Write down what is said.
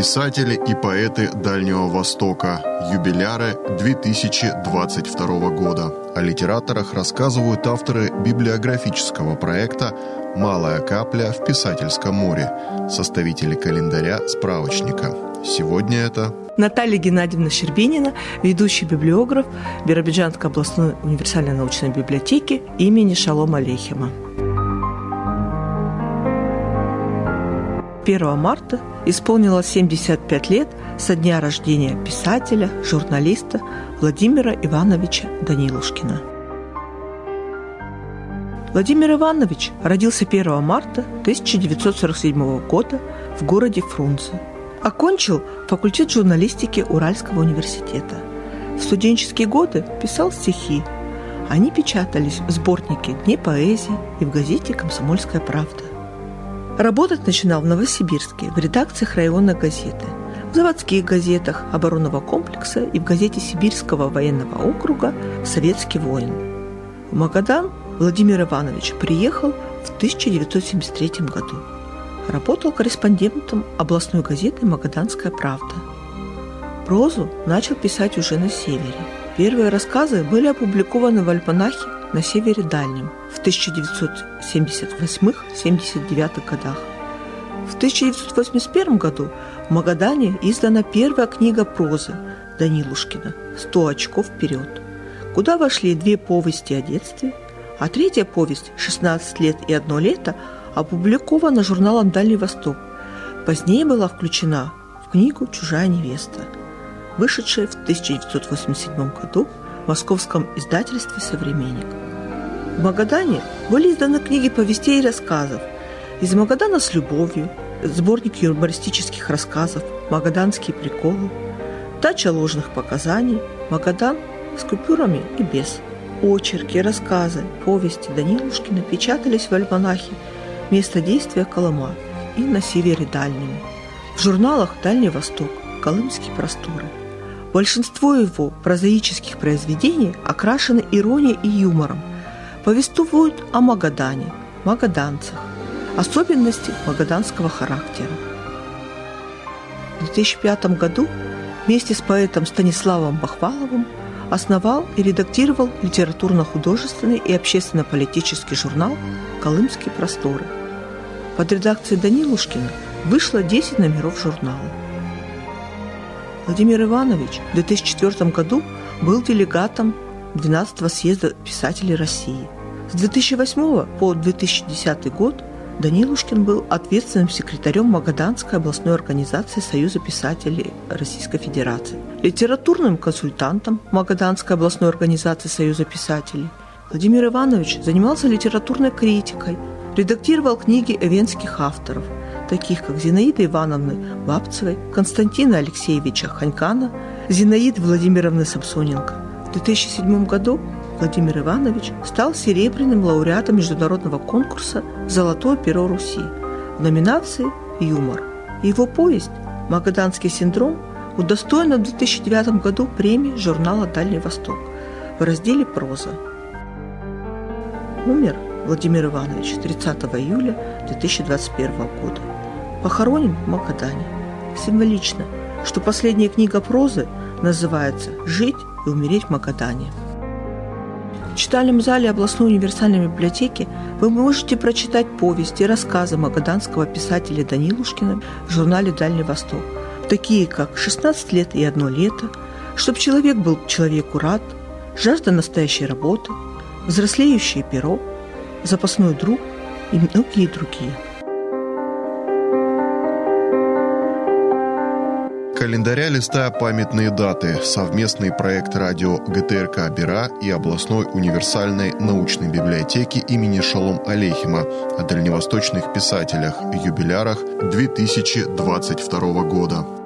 Писатели и поэты Дальнего Востока. Юбиляры 2022 года. О литераторах рассказывают авторы библиографического проекта «Малая капля в писательском море», составители календаря справочника. Сегодня это Наталья Геннадьевна Щербинина, ведущий библиограф Биробиджанской областной универсальной научной библиотеки имени Шалома Алейхима. 1 марта исполнилось 75 лет со дня рождения писателя, журналиста Владимира Ивановича Данилушкина. Владимир Иванович родился 1 марта 1947 года в городе Фрунзе. Окончил факультет журналистики Уральского университета. В студенческие годы писал стихи. Они печатались в сборнике «Дни поэзии» и в газете «Комсомольская правда». Работать начинал в Новосибирске в редакциях районной газеты, в заводских газетах оборонного комплекса и в газете Сибирского военного округа «Советский воин». В Магадан Владимир Иванович приехал в 1973 году. Работал корреспондентом областной газеты «Магаданская правда». Прозу начал писать уже на севере. Первые рассказы были опубликованы в альманахе на севере Дальнем в 1978-79 годах. В 1981 году в Магадане издана первая книга прозы Данилушкина «Сто очков вперед», куда вошли две повести о детстве, а третья повесть «16 лет и одно лето» опубликована журналом «Дальний Восток». Позднее была включена в книгу «Чужая невеста», вышедшая в 1987 году в московском издательстве «Современник». В Магадане были изданы книги повестей и рассказов «Из Магадана с любовью», сборник юмористических рассказов «Магаданские приколы», «Дача ложных показаний», «Магадан» с купюрами и без. Очерки, рассказы, повести Данилушкина печатались в альманахе «Место действия Колыма» и на севере Дальнем. В журналах «Дальний Восток», «Колымские просторы». Большинство его прозаических произведений окрашены иронией и юмором, повествуют о Магадане, магаданцах, особенности магаданского характера. В 2005 году вместе с поэтом Станиславом Бахваловым основал и редактировал литературно-художественный и общественно-политический журнал «Колымские просторы». Под редакцией Данилушкина вышло 10 номеров журнала. Владимир Иванович в 2004 году был делегатом 12-го съезда писателей России. С 2008 по 2010 год Данилушкин был ответственным секретарем Магаданской областной организации Союза писателей Российской Федерации, литературным консультантом Магаданской областной организации Союза писателей. Владимир Иванович занимался литературной критикой, редактировал книги эвенских авторов, таких как Зинаиды Ивановны Бабцевой, Константина Алексеевича Ханькана, Зинаиды Владимировны Самсоненко – в 2007 году Владимир Иванович стал серебряным лауреатом международного конкурса «Золотое перо Руси» в номинации «Юмор». Его повесть «Магаданский синдром» удостоена в 2009 году премии журнала «Дальний Восток» в разделе «Проза». Умер Владимир Иванович 30 июля 2021 года. Похоронен в Магадане. Символично, что последняя книга прозы называется «Жить и умереть в Магадане». В читальном зале областной универсальной библиотеки вы можете прочитать повести и рассказы магаданского писателя Данилушкина в журнале «Дальний Восток», такие как «16 лет и одно лето», «Чтоб человек был человеку рад», «Жажда настоящей работы», «Взрослеющее перо», «Запасной друг» и многие другие – календаря листа памятные даты. Совместный проект радио ГТРК «Бера» и областной универсальной научной библиотеки имени Шалом Алейхима о дальневосточных писателях, юбилярах 2022 года.